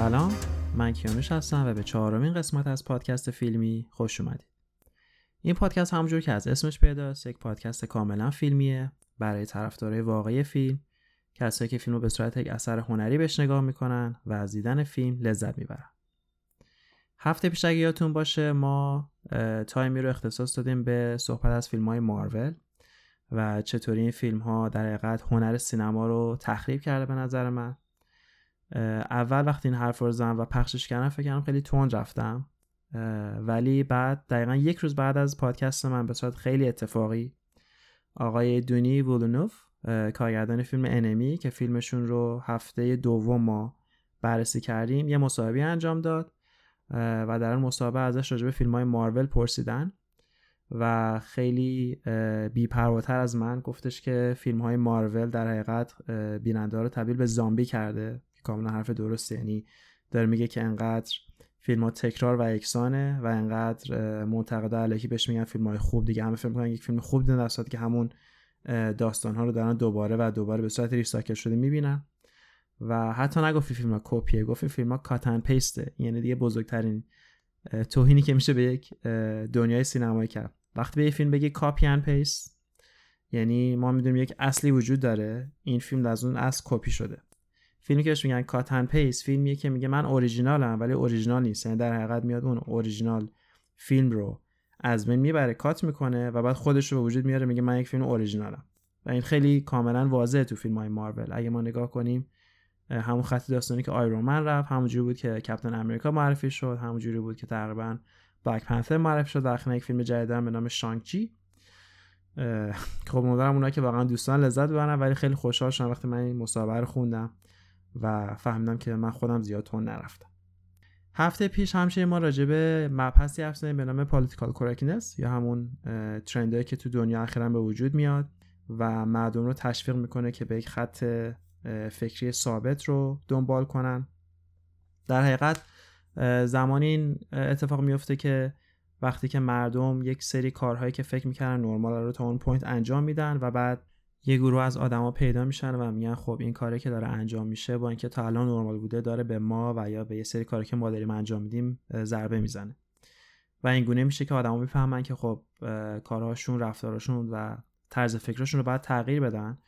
سلام من کیانوش هستم و به چهارمین قسمت از پادکست فیلمی خوش اومدید. این پادکست همونجور که از اسمش پیداست یک پادکست کاملا فیلمیه برای طرفدارای واقعی فیلم. کسایی که فیلم رو به صورت یک اثر هنری بهش نگاه می‌کنن و از دیدن فیلم لذت می‌برن. هفته پیش اگه یادتون باشه ما تایمی رو اختصاص دادیم به صحبت از فیلم های مارول و چطوری این فیلم ها در حقیقت هنر سینما رو تخریب کرده به نظر من. اول وقتی این حرف رو زدم و پخشش کردم فکر کردم خیلی تون رفتم. ولی بعد دقیقا یک روز بعد از پادکست من به صورت خیلی اتفاقی آقای دونی وولونوف کارگردان فیلم انمی که فیلمشون رو هفته دوم ما بررسی کردیم یه مصاحبه انجام داد و در اون مصاحبه ازش راجع به فیلم های مارول پرسیدن و خیلی بیپرواتر از من گفتش که فیلم های مارول در حقیقت بیننده رو تبدیل به زامبی کرده. کاملا حرف درسته. یعنی داره میگه که انقدر فیلم ها تکرار و یکسانه و انقدر منتقد الکی بهش میگن فیلم های خوب. دیگه همه فیلم یک فیلم خوب دیدن در که همون داستان ها رو دارن دوباره و دوباره به صورت recycle شده می‌بینن. و حتی نگفتی فیلم ها کپیه گفتی فیلم ها cut and paste ه. یعنی دیگه بزرگترین توهینی که میشه به یک دنیای سینمایی کرد. وقتی به یه فیلم بگی copy and paste یعنی ما می‌دونیم یک اصلی وجود داره. این فیلم از اون اصل کپی شده. فیلمی که میگن cut and paste فیلمیه که میگه من اوریجینالم ولی اوریجینال نیست. یعنی در حقیقت میاد اون اوریجینال فیلم رو از بین می‌بره cut می‌کنه و بعد خودش رو به وجود میاره میگه من یک فیلم اوریجینالم و این خیلی کاملا واضحه تو فیلم های مارول. اگه ما نگاه کنیم همون خط داستانی که Iron Man رفت همونجوری بود که Captain America معرفی شد همونجوری بود که تقریبا Black Panther معرفی شد در یک فیلم جدید به نام Shang-Chi خب امیدوارم اونا که واقعا دوستان لذت ببرن ولی خیلی خوشحال شدم وقتی من این مصاحبه رو خوندم. و فهمیدم که من خودم زیاد تند نرفتم. هفته پیش همش ما راجع به مبحثی حرف به نام political correctness یا همون trend هایی که تو دنیا اخیرا به وجود میاد و مردم رو تشویق می‌کنه که به یک خط فکری ثابت رو دنبال کنن. در حقیقت زمانی این اتفاق میفته که وقتی که مردم یک سری کارهایی که فکر می‌کردن نرمال رو تا اون پوینت انجام میدن و بعد یه گروه از آدما پیدا میشن و میگن خب این کاری که داره انجام میشه با اینکه تا الان نرمال بوده داره به ما و یا به یه سری کاری که ما داریم انجام میدیم ضربه می‌زنه. و این گونه میشه که آدما می‌فهمن که خب کارهاشون رفتارشون و طرز فکرشون رو باید تغییر بدن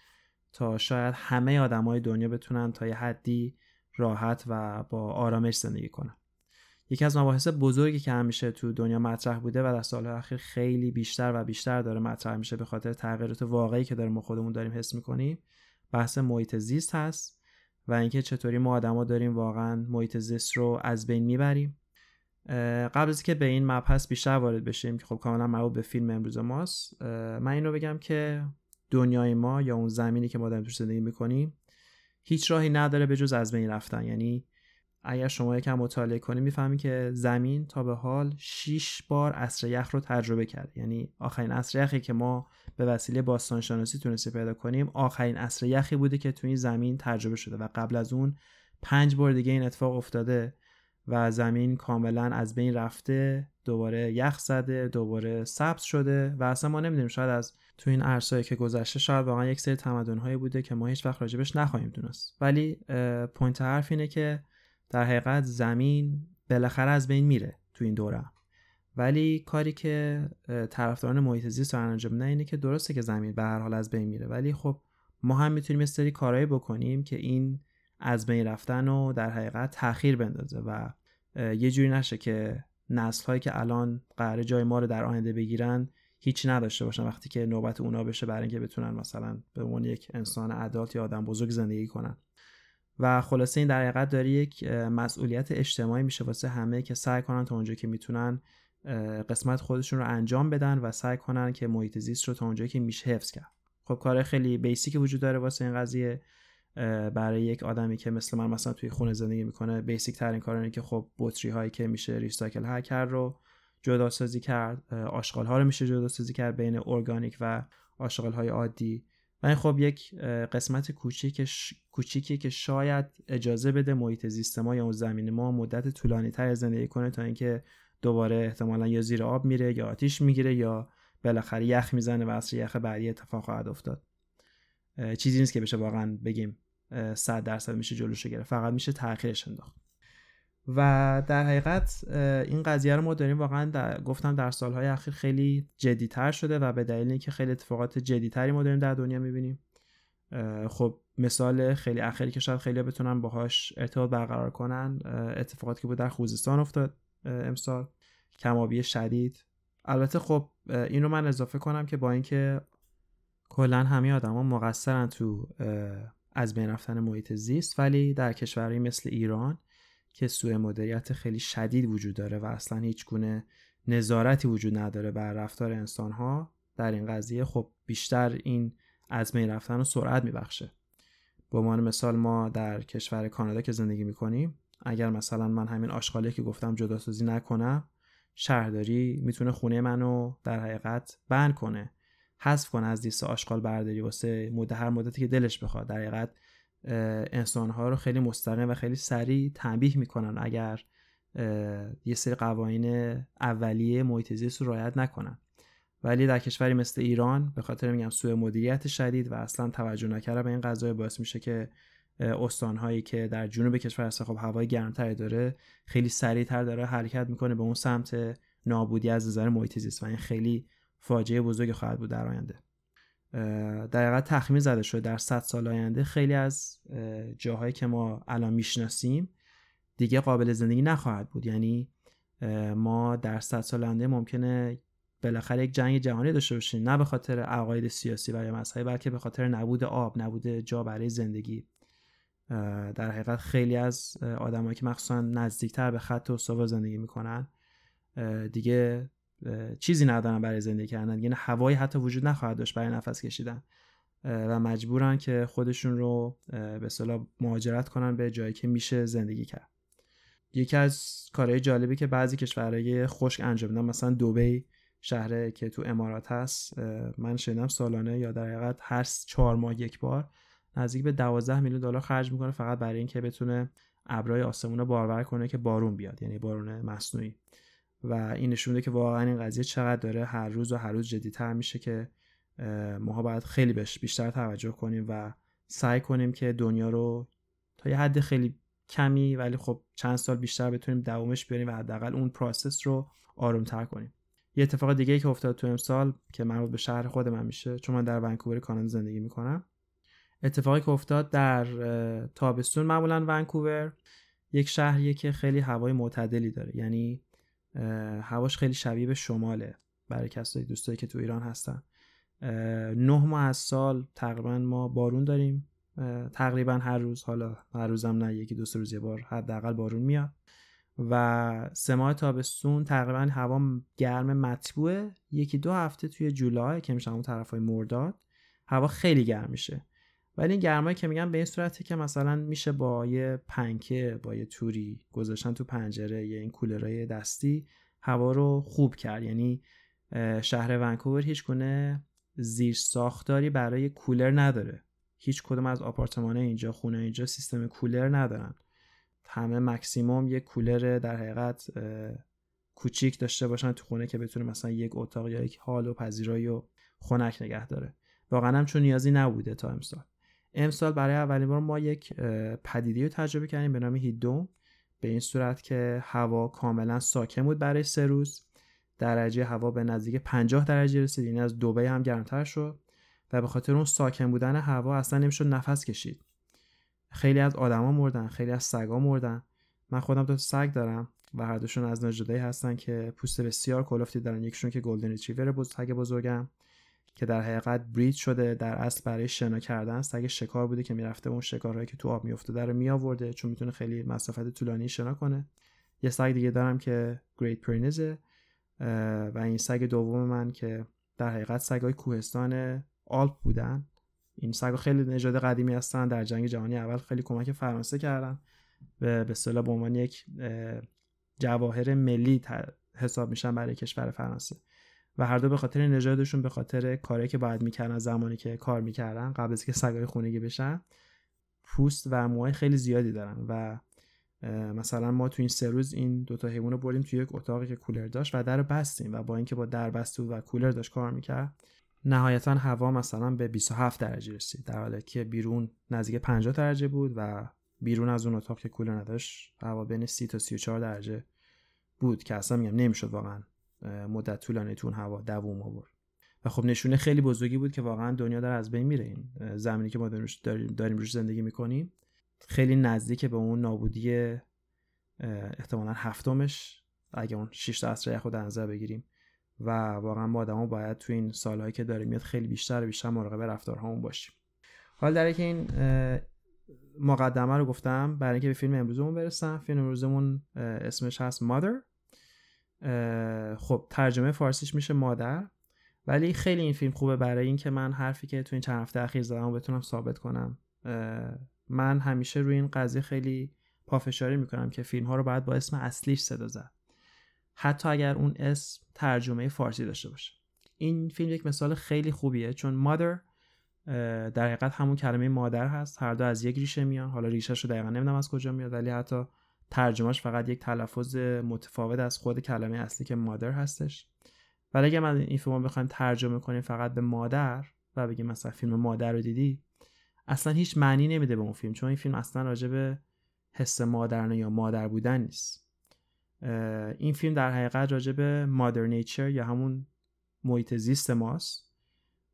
تا شاید همه آدمای دنیا بتونن تا یه حدی راحت و با آرامش زندگی کنن. یکی از مباحث بزرگی که همیشه تو دنیا مطرح بوده و در سالهای اخیر خیلی بیشتر و بیشتر داره مطرح میشه به خاطر تغییرات واقعی که داریم ما خودمون داریم حس می‌کنیم بحث محیط زیست هست و اینکه چطوری ما آدما داریم واقعا محیط زیست رو از بین می‌بریم. قبل از که به این مبحث بیشتر وارد بشیم که خب کاملا مربوط به فیلم امروز ماست من اینو بگم که دنیای ما یا اون زمینی که ما داریم توش زندگی می‌کنیم هیچ راهی نداره به جز از بین رفتن. یعنی اگر شما یکم مطالعه کنید می‌فهمید که زمین تا به حال 6 بار عصر یخ رو تجربه کرد یعنی آخرین عصر یخی که ما به وسیله باستان شناسی تونستیم پیدا کنیم آخرین عصر یخی بوده که تو این زمین تجربه شده و قبل از اون پنج بار دیگه این اتفاق افتاده و زمین کاملا از بین رفته دوباره یخ زده دوباره سبز شده و اصلا ما نمی‌دونیم شاید از تو این عرصه‌ای که گذشته شاید واقعا یک سری تمدن‌هایی بوده که ما هیچ وقت راجبش نخواهیم دونست. ولی پوینت حرف اینه که در حقیقت زمین بالاخره از بین میره تو این دوره. ولی کاری که طرفداران محیط زیست انجام نه اینه که درسته که زمین به هر حال از بین میره ولی خب ما هم می‌تونیم یه سری کارهایی بکنیم که این از بین رفتن رو در حقیقت تاخیر بندازه و یه جوری نشه که نسل هایی که الان قرار جای ما رو در آینده بگیرن هیچی نداشته باشن وقتی که نوبت اونا بشه برای اینکه بتونن مثلا به عنوان یک انسان عدالت یا آدم بزرگ زندگی کنن. و خلاصه این در حقیقت داره یک مسئولیت اجتماعی میشه واسه همه که سعی کنن تا اونجا که می‌تونن قسمت خودشون رو انجام بدن و سعی کنن که محیط زیست رو تا اونجا که میشه حفظ کرد. خب کار خیلی بیسیک وجود داره واسه این قضیه برای یک آدمی که مثل من مثلا توی خونه زندگی می‌کنه بیسیک ترین کار اینه که خب بطری هایی که میشه ریسایکل ها کرد رو جدا سازی کرد آشغال ها رو میشه جدا سازی کرد بین ارگانیک و آشغال های عادی. و خب یک قسمت کوچیکی که شاید اجازه بده محیط زیست ما یا اون زمین ما مدت طولانی تر زندگی کنه تا اینکه دوباره احتمالا یا زیر آب میره یا آتیش می‌گیره یا بالاخره یخ می‌زنه و اصر یخ بعدی اتفاق خواهد افتاد. چیزی نیست که بشه واقعا بگیم 100 درصد میشه جلوشو گرفت. فقط میشه تاخیرش انداخت. و در حقیقت این قضیه رو ما داریم واقعا در گفتم در سالهای اخیر خیلی جدیتر شده و به دلیل اینکه خیلی اتفاقات جدیتری ما داریم در دنیا می‌بینیم. خب مثال خیلی اخیری که شاید خیلی بتونن باهاش ارتباط برقرار کنن اتفاقاتی که بود در خوزستان افتاد امسال. کمابی شدید. البته خب این رو من اضافه کنم که با اینکه کلا همه آدما مقصرن تو از بین رفتن محیط زیست ولی در کشورهایی مثل ایران که سوء مدیریت خیلی شدید وجود داره و اصلا هیچ گونه نظارتی وجود نداره بر رفتار انسان ها در این قضیه خب بیشتر این از بین رفتن و سرعت میبخشه. به عنوان مثال ما در کشور کانادا که زندگی می‌کنیم اگر مثلا من همین آشغالی که گفتم جداسازی نکنم شهرداری می‌تونه خونه منو در حقیقت بند کنه. حذف کنه از لیست آشغال برداری واسه مدت هر مدتی که دلش بخواد. در حقیقت انسانها رو خیلی مستقیم و خیلی سریع تنبیه می‌کنن اگر یه سری قوانین اولیه محیط زیست رو رعایت نکنن. ولی در کشوری مثل ایران به خاطر میگم سوء مدیریت شدید و اصلا توجه نکرده به این قضایه باعث میشه که استانهایی که در جنوب کشور هست خب هوای گرمتری داره خیلی سریعتر داره حرکت می‌کنه به اون سمت نابودی از نظر محیط زیست و این خیلی فاجعه بزرگی خواهد بود در آینده. در حقیقت تخمین زده شده در 100 سال آینده. خیلی از جاهایی که ما الان می‌شناسیم دیگه قابل زندگی نخواهد بود. یعنی ما در 100 سال آینده ممکنه بالاخره یک جنگ جهانی داشته باشیم. نه به خاطر عقاید سیاسی و یا مذهبی بلکه به خاطر نبود آب نبود جا برای زندگی. در حقیقت خیلی از آدمایی که مخصوصا نزدیکتر به خط استوا زندگی می‌کنن دیگه چیزی ندارن برای زندگی کردن. یعنی هوایی حتی وجود نخواهد داشت برای نفس کشیدن. و مجبورن که خودشون رو به صلاح مهاجرت کنن به جایی که میشه زندگی کرد. یکی از کارهای جالبی که بعضی کشورهای خشک انجام میدن مثلا دوبی شهره که تو امارات هست من شنیدم سالانه یا در حقیقت هر چهار ماه یک بار نزدیک به 12 میلیون دلار خرج می‌کنه فقط برای اینکه بتونه ابرای آسمون رو بارور کنه که بارون بیاد یعنی بارون مصنوعی. و این نشون که واقعا این قضیه چقدر داره هر روز و هر روز جدیتر میشه که ماها باید خیلی بهش بیشتر توجه کنیم و سعی کنیم که دنیا رو تا یه حد خیلی کمی ولی خب چند سال بیشتر بتونیم دوامش بیاریم و حداقل اون process رو آرومتر کنیم. یه اتفاق دیگه ای که افتاد تو امسال که مربوط به شهر خود من میشه چون من در ونکوور کانادا زندگی می‌کنم. اتفاقی که افتاد در تابستون معمولا ونکوور یک شهریه که خیلی هوای معتدلی داره. یعنی هواش خیلی شبیه به شماله برای کسایی دوستایی که تو ایران هستن. نه ماه از سال تقریبا ما بارون داریم. تقریبا هر روز حالا هر روزم نه یکی دو سه روز یه بار حداقل بارون میاد. و سه ماه تابستون تقریبا هوا گرم مطبوعه. یکی دو هفته توی جولای که میشه اون طرفای مرداد هوا خیلی گرم میشه. ولی این گرمایی که میگم به این صورته که مثلا میشه با یه پنکه با یه توری گذاشتن تو پنجره یا این کولرهای دستی هوا رو خوب کرد. یعنی شهر ونکوور هیچ گونه زیر ساختاری برای کولر نداره. هیچ کدوم از آپارتمان اینجا خونه اینجا سیستم کولر ندارن. همه مکسیموم یک کولر در حقیقت کوچیک داشته باشن تو خونه که بتونه مثلا یک اتاق یا یک حال و پذیرایی و خنک نگه داره. واقعا هم چون نیازی نبوده تا امسال. امسال برای اولین بار ما یک پدیده رو تجربه کردیم به نام هیدوم به این صورت که هوا کاملا ساکن بود برای سه روز. درجه هوا به نزدیک 50 درجه رسید یعنی از دوبه هم گرمتر شد. و به خاطر اون ساکن بودن هوا اصلا نمی‌شد نفس کشید. خیلی از آدما مردن خیلی از سگا مردن. من خودم دو سگ دارم و هر دوشون از نژادایی هستن که پوست بسیار کلفتی دارن. یکشون که گلدن ریتریور سگ بزرگم. که در حقیقت برید شده در اصل برای شنا کردن سگ شکار بوده که می‌رفته اون شکارهایی که تو آب میافتاده رو میآورده چون می‌تونه خیلی مسافت طولانی شنا کنه. یه سگ دیگه دارم که گریت پرینزه و این سگ دوم من که در حقیقت سگای کوهستان آلپ بودن. این سگا خیلی نژاد قدیمی هستن در جنگ جهانی اول خیلی کمک فرانسه کردن. به اصطلاح به عنوان یک جواهر ملی حساب میشن برای کشور فرانسه. و هر دو به خاطر نژادشون به خاطر کاری که باید می‌کردن زمانی که کار می‌کردن قبل از که سگای خونگی بشن پوست و موهای خیلی زیادی دارن و مثلا ما تو این سه روز این دوتا حیوان رو بردیم توی یک اتاقی که کولر داشت و در بستیم و با اینکه با در بسته و کولر داشت کار می‌کرد نهایتا هوا مثلا به 27 درجه رسید. در حالی که بیرون نزدیک 50 درجه بود و بیرون از اون اتاق که کولر نداشت هوا بین 30 تا 34 درجه بود که اصلا میگم نمی‌شد واقعا. مدت طولانی تو هوا دووم آورد. و خب نشونه خیلی بزرگی بود که واقعا دنیا داره از بین میره. این زمینی که ما داریم داریم روش زندگی می‌کنیم خیلی نزدیک به اون نابودی احتمالا هفتمش اگه اون 6 تا عصر یخو در نظر بگیریم. و واقعا ما آدما باید تو این سالهایی که داریم میاد خیلی بیشتر و بیشتر مراقب رفتارهامون باشیم. حال در این مقدمه رو گفتم برای اینکه به فیلم امروزمون برسم فیلم امروزمون اسمش هست Mother. خب ترجمه فارسیش میشه مادر. ولی خیلی این فیلم خوبه برای اینکه من حرفی که تو این چند هفته اخیر زدم بتونم ثابت کنم. من همیشه روی این قضیه خیلی پافشاری می‌کنم که فیلم ها رو باید با اسم اصلیش صدا زد. حتی اگر اون اسم ترجمه فارسی داشته باشه. این فیلم یک مثال خیلی خوبیه چون مادر در حقیقت همون کلمه مادر هست. هر دو از یک ریشه میان. حالا ریشهش رو دقیقا نمی‌دونم از کجا میاد ولی حتی ترجمهش فقط یک تلفظ متفاوت از خود کلمه اصلی که مادر هستش. ولی اگه من این فیلم رو بخوایم ترجمه کنیم فقط به مادر و بگیم مثلا فیلم مادر رو دیدی اصلا هیچ معنی نمیده به اون فیلم چون این فیلم اصلا راجع به حس مادرانه یا مادر بودن نیست. این فیلم در حقیقت راجع به مادر نیچر یا همون محیط زیست ماست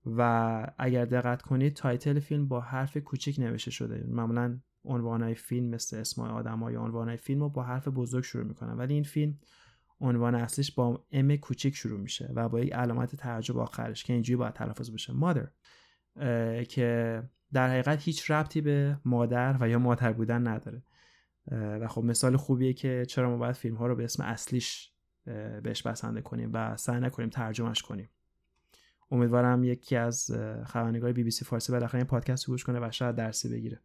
و اگر دقت کنید title فیلم با حرف کوچیک نوشته شده. معمولا عنوانهای فیلم مثل اسمای آدم های عنوانهای فیلم رو با حرف بزرگ شروع می‌کنن. ولی این فیلم عنوان اصلیش با m کوچیک شروع میشه و با یک علامت تعجب آخرش که اینجوری باید تلفظ بشه. مادر که در حقیقت هیچ ربطی به مادر و یا مادر بودن نداره. و خب مثال خوبیه که چرا ما باید فیلم ها رو به اسم اصلیش بهش بسنده کنیم و سعی نکنیم ترجمهش کنیم. امیدوارم یکی از خبرنگار بی بی سی فارسی بالاخره این پادکست گوش کنه و شاید درسی بگیره.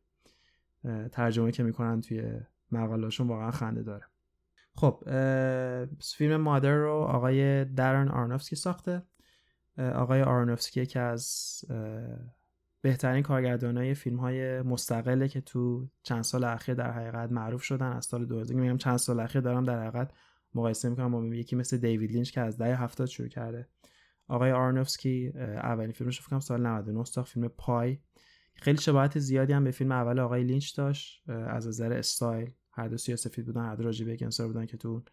ترجمه که می‌کنن توی مقالاشون واقعا خنده داره. خب فیلم مادر رو آقای درن آرنوفسکی ساخته. آقای آرنوفسکی که از بهترین کارگردان های فیلم های مستقله که تو چند سال اخیر در حقیقت معروف شدن. از سال 2000 میگم چند سال اخیر دارم در حقیقت مقایسه می‌کنم با یکی مثل دیوید لینچ که از دهه 70 شروع کرده. آقای آرنوفسکی اولین فیلمش فکر کنم سال 99 ساخت فیلم Pi. خیلی شباهت زیادی هم به فیلم اول آقای لینچ داشت از نظر استایل. هر دو سفید بودن هر دو راجع به کنسر بودن که تو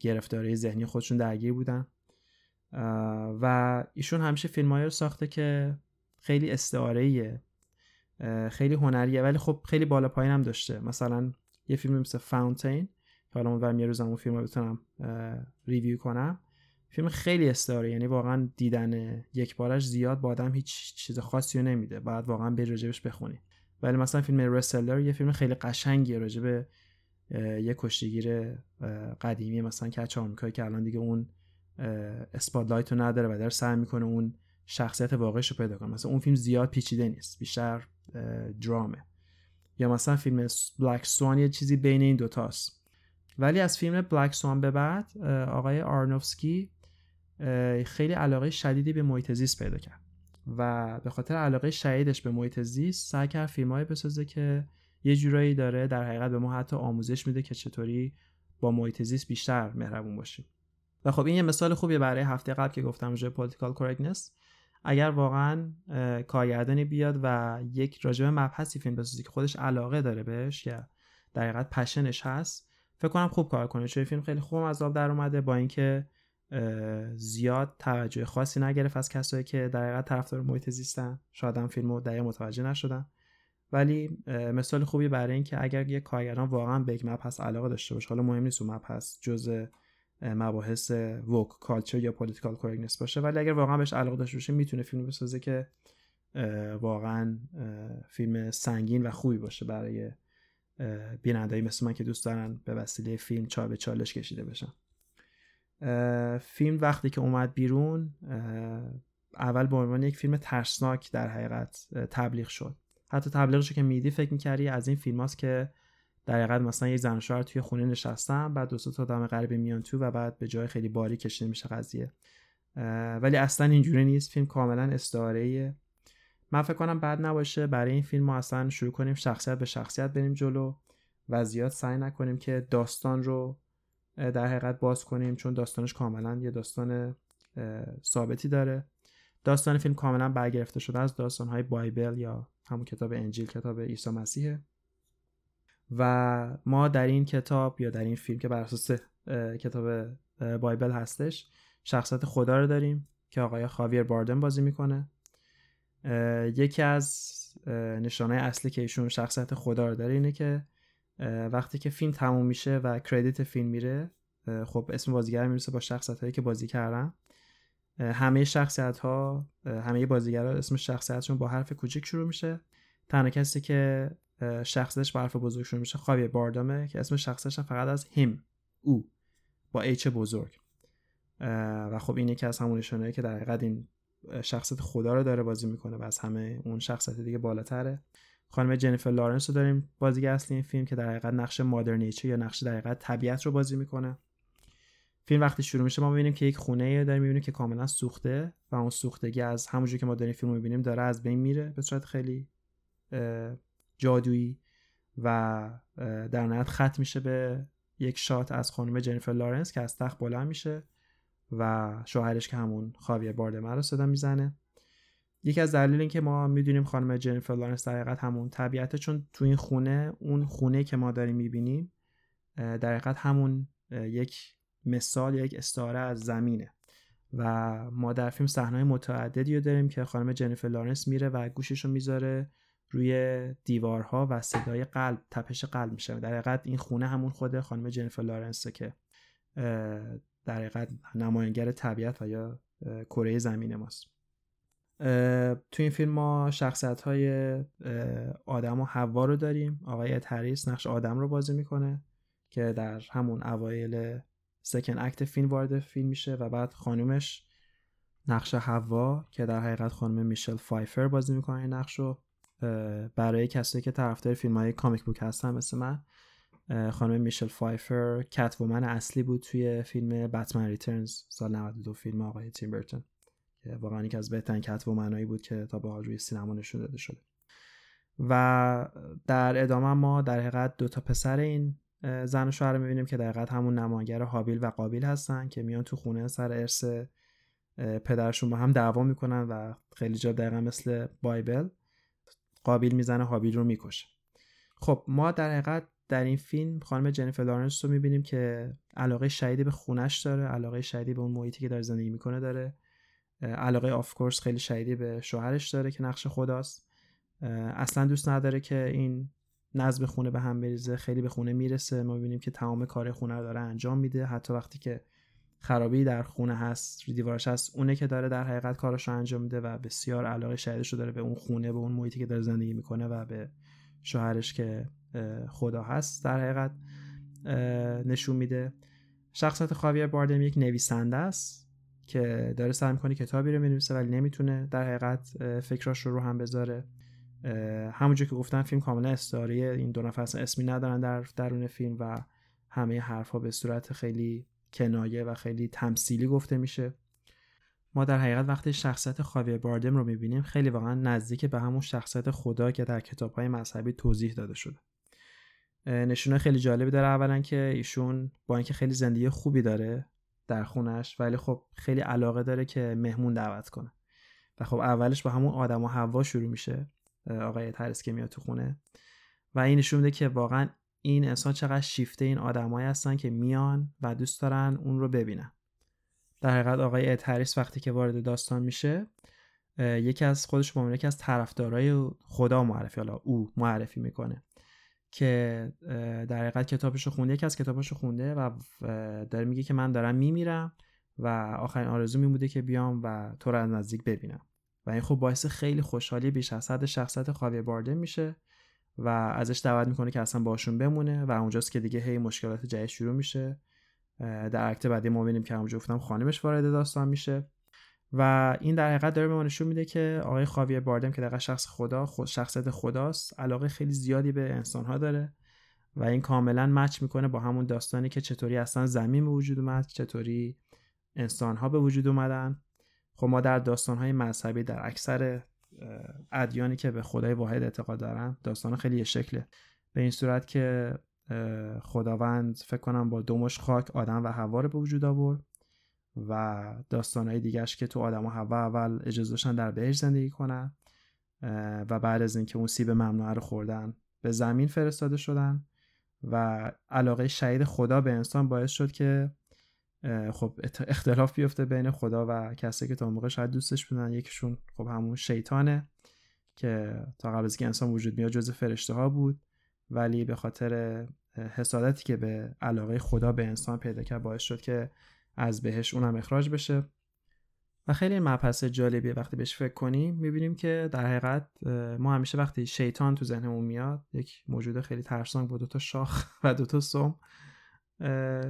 گرفتاری ذهنی خودشون درگیر بودن. و ایشون همیشه فیلمایی رو ساخته که خیلی استعاره خیلی هنریه ولی خب خیلی بالا پایین هم داشته. مثلا یه فیلم مثل Fountain که حالا اون یه روز اون فیلم رو بتونم review کنم. فیلم خیلی استعاره یعنی واقعا دیدن یک بارش زیاد با آدم هیچ چیز خاصی رو نمیده. بعد واقعا به راجبش بخونی. ولی مثلا فیلم Wrestler یه فیلم خیلی قشنگیه راجع به یه کشتیگیر قدیمی مثلا کج آمریکایی که الان دیگه اون spotlight رو نداره و داره سعی می‌کنه اون شخصیت واقعیش رو پیدا کنه. مثلا اون فیلم زیاد پیچیده نیست بیشتر درامه. یا مثلا فیلم Black Swan یه چیزی بین این دوتاست ولی از فیلم Black Swan به بعد آقای آرنوفسکی خیلی علاقه شدیدی به محیط زیست پیدا کرد. و به خاطر علاقه شدیدش به محیط زیست سعی کرد فیلمایی بسازه که یه جورایی داره در حقیقت به ما حتی آموزش میده که چطوری با محیط زیست بیشتر مهربون باشیم. و خب این یه مثال خوبیه برای هفته قبل که گفتم راجع political correctness اگر واقعا کارگردانی بیاد و یک راجع به مبحثی فیلم بسازه که خودش علاقه داره بهش یا در حقیقت پشنش هست فکر کنم خوب کار کنه. چون فیلم خیلی خوب از آب در اومده با اینکه زیاد توجه خاصی نگرفت از کسایی که در حقیقت طرفدار محیط زیستن. شاید هم فیلمو دقیق متوجه نشدن. ولی مثال خوبی برای اینکه اگر یک کارگردان واقعا به یک مبحث علاقه داشته باشه حالا مهم نیست اون مبحث جزء مباحث woke culture یا political correctness باشه ولی اگر واقعا بهش علاقه داشته باشه می‌تونه فیلم بسازه که واقعا فیلم سنگین و خوبی باشه برای بینندهایی مثل من که دوست دارن به وسیله فیلم چا به چالش کشیده بشن. فیلم وقتی که اومد بیرون اول به عنوان یک فیلم ترسناک در حقیقت تبلیغ شد. حتی تبلیغش که میدی فکر می‌کردی از این فیلم هاست که در حقیقت مثلا یه زن شوهر توی خونه نشستن بعد دو تا آدم غریبه میان تو و بعد به جای خیلی باری کشیده میشه قضیه. ولی اصلا اینجوری نیست. فیلم کاملا استعاره من فکر کنم بعد نباشه. برای این فیلم ما اصلا شروع کنیم شخصیت به شخصیت بریم جلو و زیاد سعی نکنیم که داستان رو در حقیقت باز کنیم چون داستانش کاملا یه داستان ثابتی داره. داستان فیلم کاملا برگرفته شده از داستانهای بایبل یا همون کتاب انجیل کتاب عیسی مسیحه و ما در این کتاب یا در این فیلم که بر اساس کتاب بایبل هستش شخصیت خدا رو داریم که آقای خاویر باردن بازی می‌کنه. یکی از نشانه اصلی که ایشون شخصیت خدا رو داره اینه که وقتی که فیلم تموم میشه و کردیت فیلم میره خب اسم بازیگر می‌رسه با شخصیت هایی که بازی کردن. همه شخصیت ها همه بازیگرا اسم شخصیتشون با حرف کوچیک شروع میشه. تنها کسی که شخصش با حرف بزرگ شروع میشه خاویر باردامه که اسم شخصش فقط از هیم او با ایچ بزرگ. و خب این یکی از همون نشانه که در حقیقت این شخصیت خدا رو داره بازی می‌کنه و از همه اون شخصیت دیگه بالاتره. خانم جنیفر لارنس رو داریم بازیگر اصلی این فیلم که در حقیقت نقش مادر یا نقش در حقیقت طبیعت رو بازی می‌کنه. فیلم وقتی شروع میشه ما می‌بینیم که یک خونه داریم می‌بینیم که کاملا سوخته و اون سوختگی از همونجور که ما داریم فیلم می‌بینیم داره از بین میره به صورت خیلی جادویی و در نهایت ختم میشه به یک shot از خانم جنیفر لارنس که از تخت بلند میشه و شوهرش که همون خاویر باردم رو صدا می‌زنه. یکی از دلیل این که ما می‌دونیم خانم جنیفر لارنس در حقیقت همون طبیعته چون تو این خونه اون خونه که ما داریم می‌بینیم در حقیقت همون یک مثال یک استعاره از زمینه. و ما در فیلم صحنه‌های متعددی رو داریم که خانم جنیفر لارنس میره و گوشش رو می‌ذاره روی دیوارها و صدای قلب تپش قلب میشه. در حقیقت این خونه همون خود خانم جنیفر لارنسه که در حقیقت نماینگر طبیعت و یا کره زمین ماست. تو این فیلم ما شخصیت های آدم و حوا رو داریم. آقای تریس نقش آدم رو بازی می‌کنه که در همون اوایل سکن اکت فیلم وارد فیلم میشه و بعد خانومش نقش حوا که در حقیقت خانم میشل فایفر بازی می‌کنه این نقش رو. برای کسایی که طرفدار فیلم های comic book هستن مثل من خانم میشل فایفر Cat اصلی بود توی فیلم Batman Returns سال 92 فیلم آقای تیم برتون. که واقعا یکی از بهترین Catwoman ایی بود که تا به حال روی سینما نشون داده شده. و در ادامه ما در حقیقت دو تا پسر این زن و شوهر می‌بینیم که در حقیقت همون نمایانگر هابیل و قابیل هستن که میان تو خونه سر ارث پدرشون با هم دعوا می‌کنن و خیلی جا دقیقا مثل Bible قابیل می‌زنه هابیل رو می‌کشه. خب ما در حقیقت در این فیلم خانم جنیفر لارنس رو می‌بینیم که علاقه شدیدی به خونش داره علاقه شدیدی به اون محیطی که داره زندگی می‌کنه داره. علاقه of course خیلی شدیدی به شوهرش داره که نقش خداست. اصلا دوست نداره که این نظم خونه به هم بریزه خیلی به خونه می‌رسه. ما می‌بینیم که تمام کار خونه رو داره انجام میده. حتی وقتی که خرابی در خونه هست روی دیوارش هست اونه که داره در حقیقت کارش رو انجام میده و بسیار علاقه شدیدش رو داره به اون خونه به اون محیطی که داره زندگی می‌کنه و به شوهرش که خدا هست در حقیقت نشون میده. شخصیت خاویر باردم یک نویسنده است. که داره سعی می‌کنه کتابی رو بنویسه ولی نمی‌تونه. در حقیقت فکراش رو رو هم بذاره. همونجور که گفتم فیلم کاملا استعاره این دو نفر اسمی ندارن در درون فیلم و همه حرفها به صورت خیلی کنایه و خیلی تمثیلی گفته میشه. ما در حقیقت وقتی شخصیت خاویر باردم رو می‌بینیم خیلی واقعا نزدیک به همون شخصیت خدا که در کتاب های مذهبی توضیح داده شده. نشونه خیلی جالبی داره اولا که ایشون با اینکه خیلی زندگی خوبی داره در خونش ولی خب خیلی علاقه داره که مهمون دعوت کنه. و خب اولش با همون آدم و هوا شروع میشه آقای ترس که میاد تو خونه. و این نشون میده که واقعا این انسان چقدر شیفته این آدمایی هستن که میان و دوست دارن اون رو ببینن. در حقیقت آقای اتریس وقتی که وارد داستان میشه یکی از خودش به یکی از طرفدارای خدا معرفی حالا او معرفی می‌کنه. که در حقیقت کتابش رو خونده یکی از کتابش خونده و داره میگه که من دارم میمیرم و آخرین آرزو می بوده که بیام و تو رو از نزدیک ببینم. و این خب باعث خیلی خوشحالی بیش از حد شخصیت خاویر بارده میشه و ازش دعوت می‌کنه که اصلا باشون بمونه و اونجاست که دیگه هی مشکلات جدید شروع میشه. در اکت بعدی ما ببینیم که همونجا گفتم خانمش وارد داستان میشه. و این در حقیقت داره به ما نشون میده که آقای خاویر باردم که دقیقا شخص خدا خود شخصیت خداست علاقه خیلی زیادی به انسان ها داره و این کاملا مچ می‌کنه با همون داستانی که چطوری اصلا زمین به وجود اومد چطوری انسان ها به وجود اومدن. خب ما در داستان های مذهبی در اکثر ادیانی که به خدای واحد اعتقاد دارن داستان خیلی یه شکله. به این صورت که خداوند فکر کنم با دومش خاک آدم و هوا رو به وجود آورد. و داستانهای دیگرش که تو آدم و هوا اول اجازه داشتن در بهش زندگی کنن و بعد از اینکه اون سیب ممنوعه رو خوردن به زمین فرستاده شدن و علاقه شدید خدا به انسان باعث شد که خب اختلاف بیفته بین خدا و کسی که تا موقع شاید دوستش بودن یکیشون خب همون شیطانه که تا قبل از که انسان وجود میاد جز فرشته ها بود ولی به خاطر حسادتی که به علاقه خدا به انسان پیدا کرد باعث شد که از بهش اونم اخراج بشه. و خیلی مبحث جالبیه. وقتی بهش فکر کنیم می‌بینیم که در حقیقت ما همیشه وقتی شیطان تو ذهنمون میاد یک موجود خیلی ترسناک با دوتا شاخ و دوتا سم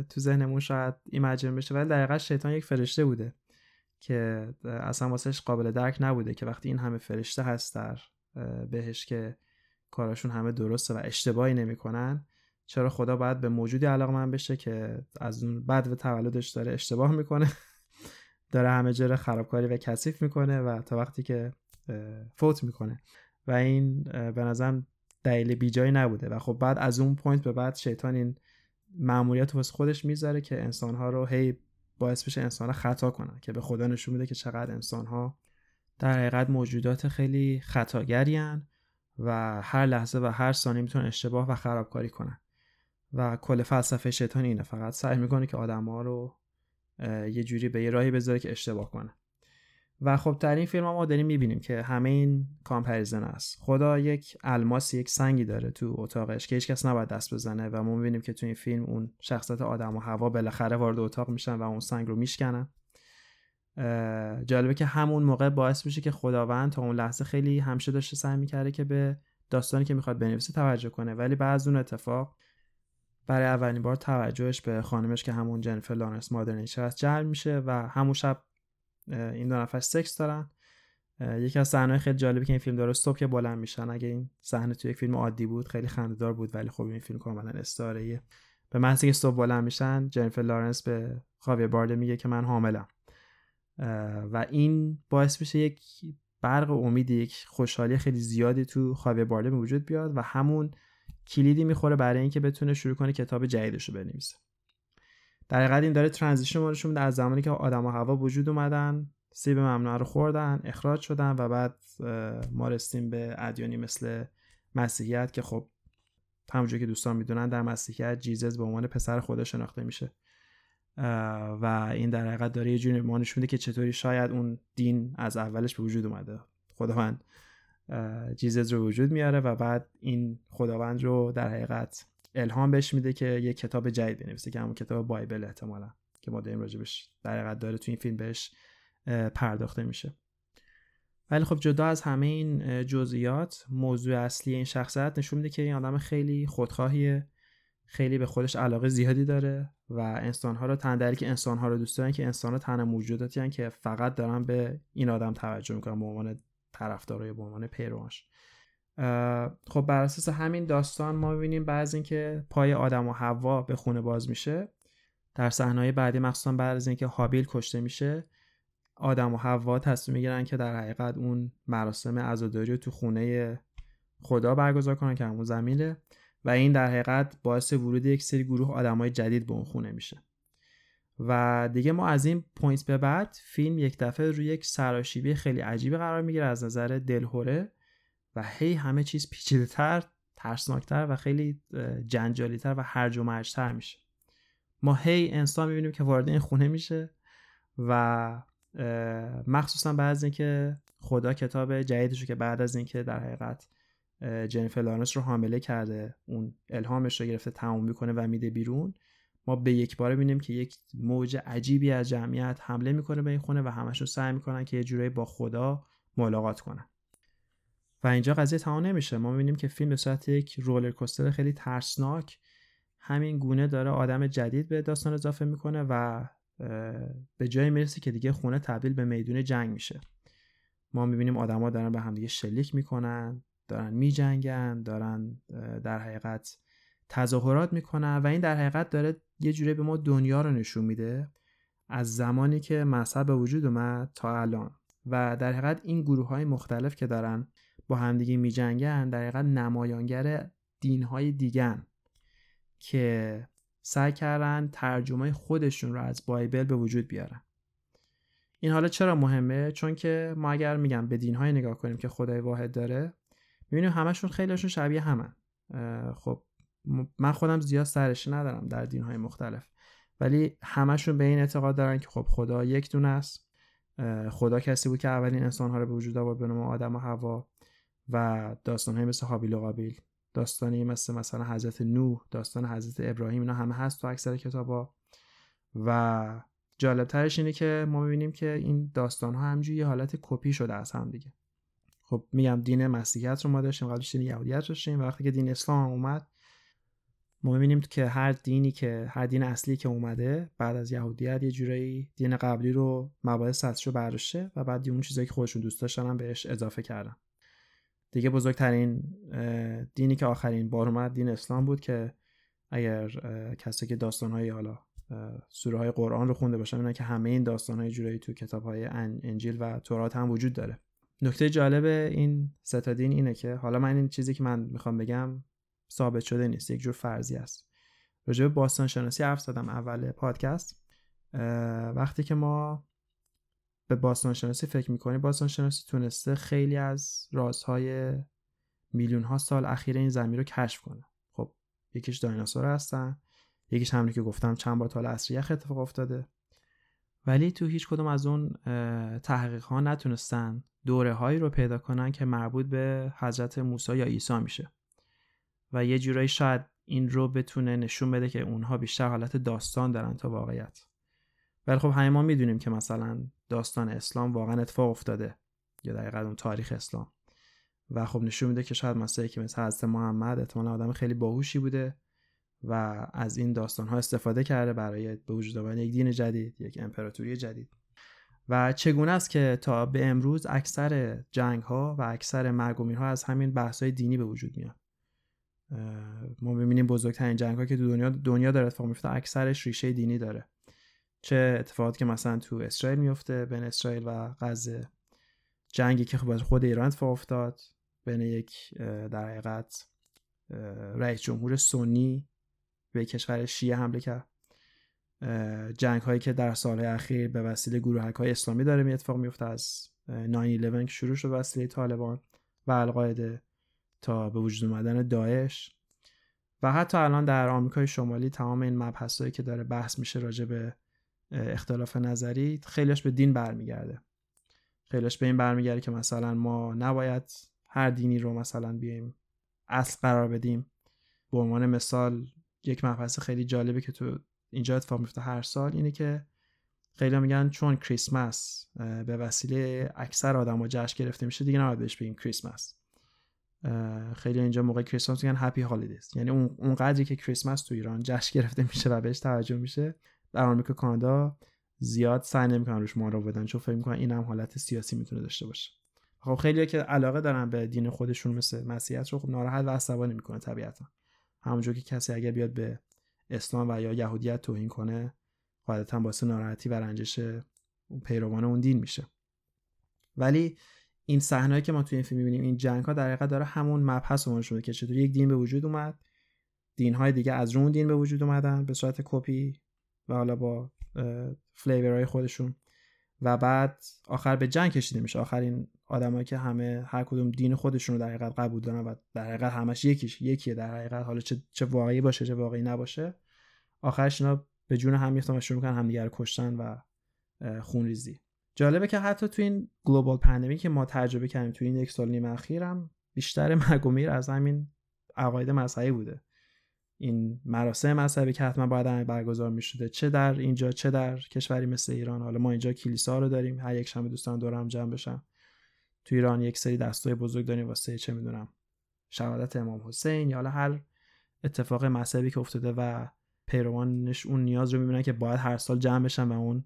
تو ذهنمون شاید ایمجین بشه. ولی در حقیقت شیطان یک فرشته بوده که اصلا واسهش قابل درک نبوده که وقتی این همه فرشته هست در بهش که کاراشون همه درسته و اشتباهی نمی‌کنن چرا خدا باید به موجودی علاقه من بشه که از اون بعد و تولدش داره اشتباه می‌کنه. داره همه جره خرابکاری و کثیف می‌کنه و تا وقتی که فوت می‌کنه. و این به نظرم دلیل بیجایی نبوده. و خب بعد از اون پوینت به بعد شیطان این معمولیت واسه خودش می‌ذاره که انسانها رو هی باعث بشه انسان خطا کنن. که به خدا نشون میده که چقدر انسانها در حقیقت موجودات خیلی خطاگری و هر لحظه و هر ثانیه می‌تونن اشتباه و خرابکاری کنن. و کل فلسفه شیطان اینه. فقط سعی می‌کنه که آدما رو یه جوری به یه راهی بذاره که اشتباه کنه. و خب در این فیلم ما داریم می‌بینیم که همه این comparison است. خدا یک الماس یک سنگی داره تو اتاقش که هیچکس نباید دست بزنه و ما می‌بینیم که تو این فیلم اون شخصیت آدم و حوا بالاخره وارد اتاق میشن و اون سنگ رو میشکنن. جالبه که همون موقع باعث میشه که خداوند تا اون لحظه خیلی همیشه داشته سعی می‌کرده که به داستانی که می‌خواد بنویسه توجه کنه. ولی بعد اون اتفاق برای اولین بار توجهش به خانمش که همون جنیفر لارنس mother nature هست جلب میشه و همون شب این دو نفر سکس دارن. یکی از صحنه‌های خیلی جالبی که این فیلم داره صبح که بلند میشن. اگه این صحنه توی یک فیلم عادی بود خیلی خنده‌دار بود ولی خب این فیلم کاملا استعاره به محض که صبح بلند میشن جنیفر لارنس به خاویر بارده میگه که من حاملم. و این باعث میشه یک برق امید یک خوشحالی خیلی زیادی تو خاویر بارده وجود بیاد و همون کلیدی می‌خوره برای اینکه بتونه شروع کنه کتاب جدیدش رو بنویسه. در حقیقت این داره ترانزیشن ما نشون میده از زمانی که آدم و هوا وجود اومدن سیب ممنوع رو خوردن اخراج شدن و بعد ما رسیم به ادیانی مثل مسیحیت که خب همونجور که دوستان می‌دونن در مسیحیت جیزس به عنوان پسر خدا شناخته میشه. و این در حقیقت داره یه جوری ما نشون که چطوری شاید اون دین از اولش به وجود اومده. خداوند. جیزز رو وجود میاره و بعد این خداوند رو در حقیقت الهام بهش میده که یه کتاب جدید بنویسه که همون کتاب بایبل احتمالا که ما داریم راجبش در حقیقت داره تو این فیلم بهش پرداخته میشه. ولی خب جدا از همه این جزئیات موضوع اصلی این شخصیت نشون میده که این آدم خیلی خودخواهیه خیلی به خودش علاقه زیادی داره و انسانها رو تن که انسانها رو دوست دارن که انسان تنها موجوداتی که فقط دارن به این آدم توجه می‌کنن به عنوان طرفدارای به عنوان پیروانش. خب بر اساس همین داستان ما می‌بینیم بعض اینکه پای آدم و حوا به خونه باز میشه. در صحنه‌های بعدی مخصوصا بعد از اینکه هابیل کشته میشه آدم و حوا تصمیم می‌گیرن که در حقیقت اون مراسم عزاداری رو تو خونه خدا برگزار کنن که همون زمینه و این در حقیقت باعث ورود یک سری گروه آدمای جدید به اون خونه میشه. و دیگه ما از این پوینت به بعد فیلم یک دفعه روی یک سراشیبی خیلی عجیبی قرار می‌گیره از نظر دلهوره و هی همه چیز پیچیده تر ترسناکتر و خیلی جنجالیتر و هرج و مرجتر میشه. ما هی انسان می‌بینیم که وارد این خونه میشه و مخصوصا بعد از اینکه خدا کتاب جدیدش که بعد از اینکه در حقیقت جنیفر لارنس رو حامله کرده اون الهامش رو گرفته تموم می‌کنه و میده بیرون ما به یک باره ببینیم که یک موج عجیبی از جمعیت حمله می‌کنه به این خونه و همشون سعی می‌کنن که یه جورایی با خدا ملاقات کنن. و اینجا قضیه تمام نمیشه. ما می‌بینیم که فیلم به صورت یک رولر کوستر خیلی ترسناک همین گونه داره آدم جدید به داستان اضافه می‌کنه و به جایی می‌رسه که دیگه خونه تبدیل به میدون جنگ میشه. ما می‌بینیم آدما دارن به همدیگه شلیک می‌کنن دارن میجنگن دارن در حقیقت تظاهرات می‌کنن و این در حقیقت داره یه جوری به ما دنیا رو نشون میده از زمانی که مذهب به وجود اومد تا الان. و در حقیقت این گروه های مختلف که دارن با همدیگه میجنگن در حقیقت نمایانگر دین های دیگن که سعی کردن ترجمه خودشون رو از بایبل به وجود بیارن. این حالا چرا مهمه؟ چون که ما اگر میگم به دین های نگاه کنیم که خدای واحد داره می‌بینیم همشون خیلیشون شبیه همن. خب من خودم زیاد سرشی ندارم در دین های مختلف. ولی همشون به این اعتقاد دارن که خب خدا یک دونه است. خدا کسی بود که اولین انسان ها رو به وجود آورد به نام آدم و هوا و داستان های مثل حابیل و قابیل. داستانی مثل مثلا حضرت نوح داستان حضرت ابراهیم اینا همه هست تو اکثر کتابا و جالب ترش اینه که ما می‌بینیم که این داستان ها همجوری یه حالت کپی شده از هم دیگه. خب میگم دین مسیحیت رو ما داشتیم قبلش دین یهودیت داشتیم. وقتی که دین اسلام اومد ما می‌بینیم که هر دینی که هر دین اصلی که اومده بعد از یهودیت یه جورایی دین قبلی رو مباحث سطحش رو برداشته و بعد اون چیزایی که خودشون دوست داشتن هم بهش اضافه کردن. دیگه بزرگترین دینی که آخرین بار اومد دین اسلام بود که اگر کسی که داستانهای حالا سوره های قرآن رو خونده باشن می‌دونن که همه این داستان های جورایی تو کتاب های انجیل و تورات هم وجود داره. نکته جالب این ستا دین اینه که حالا من این چیزی که من می‌خوام بگم ثابت شده نیست. یک جور فرضی است. راجع به باستان شناسی حرف زدم اول پادکست. وقتی که ما به باستان شناسی فکر می‌کنیم باستان شناسی تونسته خیلی از رازهای میلیون ها سال اخیر این زمین رو کشف کنه. خب یکیش دایناسور هستن یکیش همونی که گفتم چند بار تال اصری یخ اتفاق افتاده. ولی تو هیچ کدوم از اون تحقیق ها نتونستن دوره هایی رو پیدا کنن که مربوط به حضرت موسی یا عیسی میشه. و یه جورایی شاید این رو بتونه نشون بده که اونها بیشتر حالت داستان دارن تا واقعیت. ولی خب همه ما می‌دونیم که مثلا داستان اسلام واقعا اتفاق افتاده. یا دقیقا اون تاریخ اسلام. و خب نشون میده که شاید مثلا که مثل حضرت محمد احتمالا آدم خیلی باهوشی بوده و از این داستان ها استفاده کرده برای به وجود آوردن یک دین جدید یک امپراتوری جدید. و چگونه است که تا به امروز اکثر جنگ ها و اکثر مرگ ها از همین بحث های دینی به وجود میاد؟ ما ببینیم بزرگترین جنگ که تو دنیا دنیا داره اتفاق میفته اکثرش ریشه دینی داره. چه اتفاقاتی که مثلا تو اسرائیل میفته بین اسرائیل و غزه. جنگی که خب خود ایران اتفاق افتاد بین یک در حقیقت رئیس جمهور سنی به کشور شیعه حمله کرد. جنگ هایی که در سالهای اخیر به وسیله گروه های اسلامی داره می اتفاق میفته از 9-11 که شروع شد وسیله طالبان و القاعده. تا به وجود اومدن داعش. و حتی الان در آمریکای شمالی تمام این مبحثایی که داره بحث میشه راجع به اختلاف نظری خیلیش به دین برمیگرده. خیلیش به این برمیگرده که مثلا ما نباید هر دینی رو مثلا بیایم اصل قرار بدیم. به عنوان مثال یک مبحث خیلی جالبه که تو اینجا اتفاق میفته هر سال اینه که خیلی میگن چون کریسمس به وسیله اکثر آدم جشن گرفته میشه دیگه نباید بهش بگیم کریسمس. خیلی اینجا موقع کریسمس میگن هپی هالیدیز یعنی اون قدری که کریسمس تو ایران جشن گرفته میشه و بهش توجه میشه در آمریکا کانادا زیاد سعی نمی‌کنن روش رو بدن چون فکر می‌کنن این هم حالت سیاسی می‌تونه داشته باشه. خب خیلی که علاقه دارن به دین خودشون مثل مسیحیت رو خب ناراحت و عصبانی می‌کنه طبیعتا. همونجور که کسی اگر بیاد به اسلام و یا یهودیت توهین کنه قاعدتا باعث ناراحتی و رنجش پیروان اون دین میشه. ولی این صحنه‌ای که ما توی این فیلم می‌بینیم این جنگ ها در حقیقت داره همون مبحث رو نشون که چطور یک دین به وجود اومد دین های دیگه از اون دین به وجود اومدن به صورت کپی و حالا با فلیورهای خودشون و بعد آخر به جنگ کشیده میشه. آخر این آدمایی که همه هر کدوم دین خودشون رو در حقیقت قبول دارن و در حقیقت همش یکیش یکیه در حقیقت. حالا چه, چه واقعی باشه چه واقعی نباشه. آخرش اینا به جون هم میفتن و شروع می‌کنن همدیگه رو کشتن و خونریزی. جالبه که حتی تو این گلوبال پندمی که ما تجربه کردیم تو این یک سال نیم اخیرم بیشتر مرگ از همین عقاید مذهبی بوده. این مراسم مذهبی که حتما باید برگزار می شده چه در اینجا چه در کشوری مثل ایران. حالا ما اینجا کلیسا رو داریم هر یک شنبه دوستان دور هم جمع بشن. تو ایران یک سری دستای بزرگ داریم واسه چه می‌دونم شهادت امام حسین یا حالا هر اتفاق مذهبی که افتاده و پیروانش اون نیاز رو می‌بینن که باید هر سال جمع بشن و اون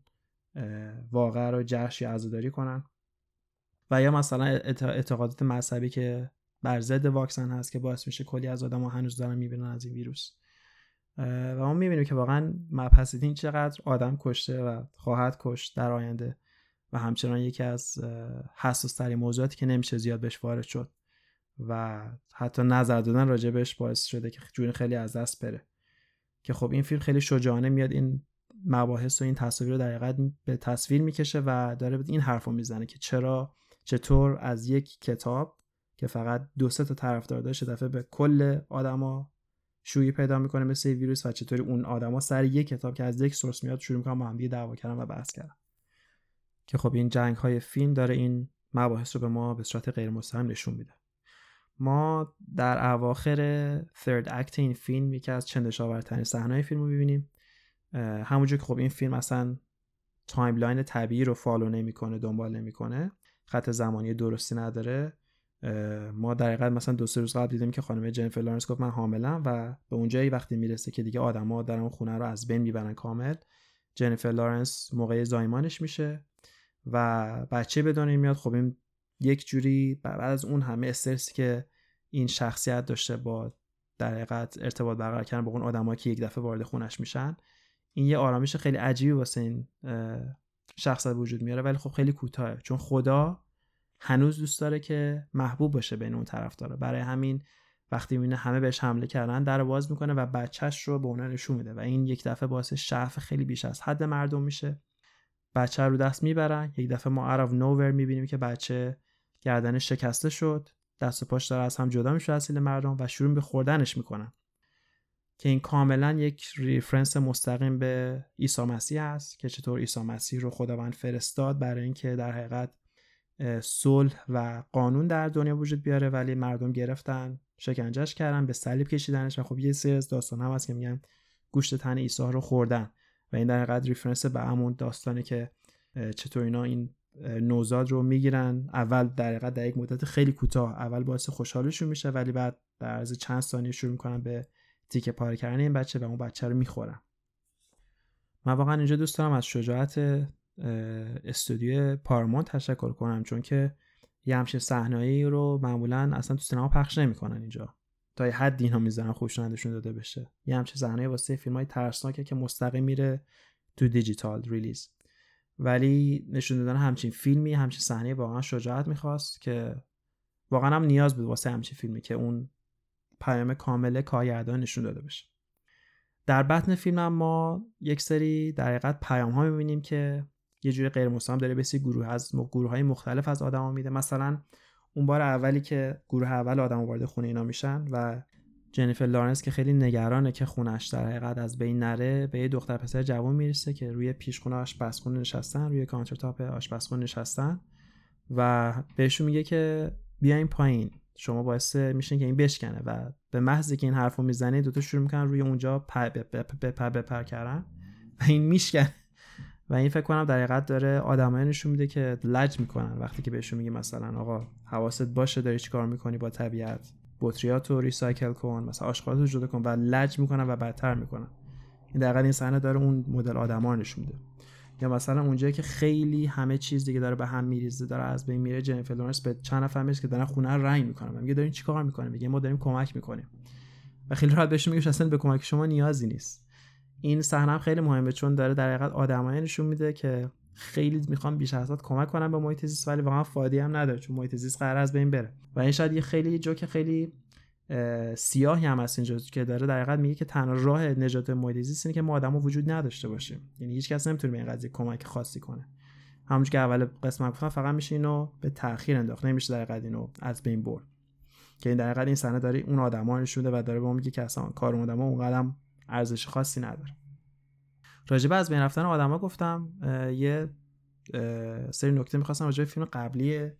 واقع رو جشن یا عزاداری کنن. و یا مثلا اعتقادات مذهبی که بر ضد واکسن هست که باعث میشه کلی از آدم ها هنوز دارن می‌بینن از این ویروس. و ما می‌بینیم که واقعا مبحث دین چقدر آدم کشته و خواهد کشت در آینده و همچنان یکی از حساس ترین موضوعاتی که نمیشه زیاد بهش وارد شد و حتی نظر دادن راجع بهش باعث شده که جون خیلی از دست بره. که خب این فیلم خیلی شجاعانه میاد این مباحث و این تصاویر رو در به تصویر می‌کشه و داره این حرف رو می‌زنه که چرا چطور از یک کتاب که فقط دو سه تا طرفدار داشت دفعه به کل آدما شویی پیدا می‌کنه مثل ویروس و چطوری اون آدما سر یک کتاب که از یک سورس میاد شروع می‌کنن با هم دعوا کردن و بحث کردن. که خب این جنگ های فیلم داره این مباحث رو به ما به صورت غیر مستقیم نشون میده. ما در اواخر third act این فیلم یکی از چندش‌آورترین صحنه فیلم رو می‌بینیم. همونجور که خب این فیلم اصلا timeline طبیعی رو follow نمی‌کنه دنبال نمی‌کنه خط زمانی درستی نداره. ما در حقیقت مثلا دو سه روز قبل دیدیم که خانم جنیفر لارنس گفت من حاملم و به اونجایی وقتی می‌رسه که دیگه آدما در اون خونه رو از بین می‌برن کامل جنیفر لارنس موقع زایمانش میشه و بچه به میاد. خب این یک جوری بعد از اون همه استرسی که این شخصیت داشته با در حقیقت ارتباط برقرار کردن با اون آدمایی که یک دفعه وارد خونش میشن این یه آرامش خیلی عجیبی واسه این شخصیت وجود میاره ولی خب خیلی کوتاه چون خدا هنوز دوست داره که محبوب باشه بین اون طرف داره برای همین وقتی می‌بینه همه بهش حمله کردن در باز می‌کنه و بچهش رو به اونها نشون میده. و این یک دفعه باعث شعف خیلی بیش از حد مردم میشه. بچه رو دست می‌برن. یک دفعه ما عرف نوور می‌بینیم که بچه گردنش شکسته شد. دست و پاش داره از هم جدا میشه از مردم و شروع به خوردنش می‌کنن. که این کاملا یک ریفرنس مستقیم به عیسی مسیح هست که چطور عیسی مسیح رو خداوند فرستاد برای اینکه در حقیقت صلح و قانون در دنیا وجود بیاره ولی مردم گرفتن شکنجهش کردن به صلیب کشیدنش و خب یه سری از داستان هم هست که میگن گوشت تن عیسی رو خوردن و این در حقیقت ریفرنس به همون داستانی که چطور اینا این نوزاد رو می‌گیرن. اول در حقیقت در یک مدت خیلی کوتاه اول باعث خوشحالشون میشه ولی بعد در عرض چند ثانیه شروع می‌کنن به تیکه پاره کردن این بچه و اون بچه رو می‌خورن من واقعا اینجا دوست دارم از شجاعت استودیو پارمون تشکر کنم چون که یه همچین صحنه‌ای رو معمولا اصلا تو سینما پخش نمی‌کنن اینجا. تا یه حد اینا می‌ذارن خوشنندشون داده بشه. یه همچین صحنه واسه فیلم های ترسناکه که مستقیم میره تو دیجیتال ریلیز. ولی نشون دادن همچین فیلمی همچین صحنه واقعا شجاعت می‌خواست که واقعا هم نیاز بود واسه همچین فیلمی که اون پیام کامل کارگردان نشون داده بشه در بطن فیلم هم ما یک سری در حقیقت پیام ها می‌بینیم که یه جوری غیر مستقیم داره به گروه از گروه های مختلف از آدما میده. مثلا اون بار اولی که گروه اول آدم وارد خونه اینا میشن و جنیفر لارنس که خیلی نگرانه که خونش در حقیقت از بین نره به یه دختر پسر جوان می‌رسه که روی پیشخونه آشپزخونه نشستن روی کانتر تاپ آشپزخونه نشستن و بهشون میگه که بیاین پایین. شما باعث میشین که این بشکنه و به محضی که این حرفو می‌زنه دوتا شروع می‌کنن روی اونجا پر بپر بپر کردن و این میشکنه. و این فکر کنم در حقیقت داره آدمایی نشون میده که لج می‌کنن وقتی که بهشون میگه مثلا آقا حواست باشه داری چیکار می‌کنی با طبیعت؟ بطریاتو recycle کن مثلا آشغالات رو جدا کن و لج می‌کنن و بدتر می‌کنن. این در این صحنه داره اون مدل آدما نشون میده. یا مثلا اونجایی که خیلی همه چیز دیگه داره به هم میریزه داره از بین میره جنیفر لورنس به چند نفر که دارن خونه رو رنگ می‌کنن. میگه دارین چیکار می‌کنیم؟ میگه ما داریم کمک می‌کنیم. و خیلی راحت بهشون میگه اصلا به کمک شما نیازی نیست. این صحنه خیلی مهمه چون داره در حقیقت آدمایی نشون میده که خیلی می‌خوام بیش از کمک کنم به محیط زیست ولی واقعا فایده هم نداره چون محیط زیست قرار از بین بره. و این شاید یه خیلی جوک خیلی سیاهی هم هست اینجا که داره در حقیقت میگه که تنها راه نجات محیط زیست اینه که ما آدمو وجود نداشته باشیم. یعنی هیچ کس نمی‌تونه به این قضیه کمک خاصی کنه. همونش که اول قسمت گفتم فقط میشه اینو به تاخیر انداخت. نمیشه در حقیقت اینو از بین برد. که این در حقیقت این سنه داره اون آدما نشون و داره به میگه که اصلا کار اون آدما اونقدر ارزش خاصی نداره. راجب از بین رفتن آدما گفتم یه سری نکته می‌خواستم راجع فیلم قبلی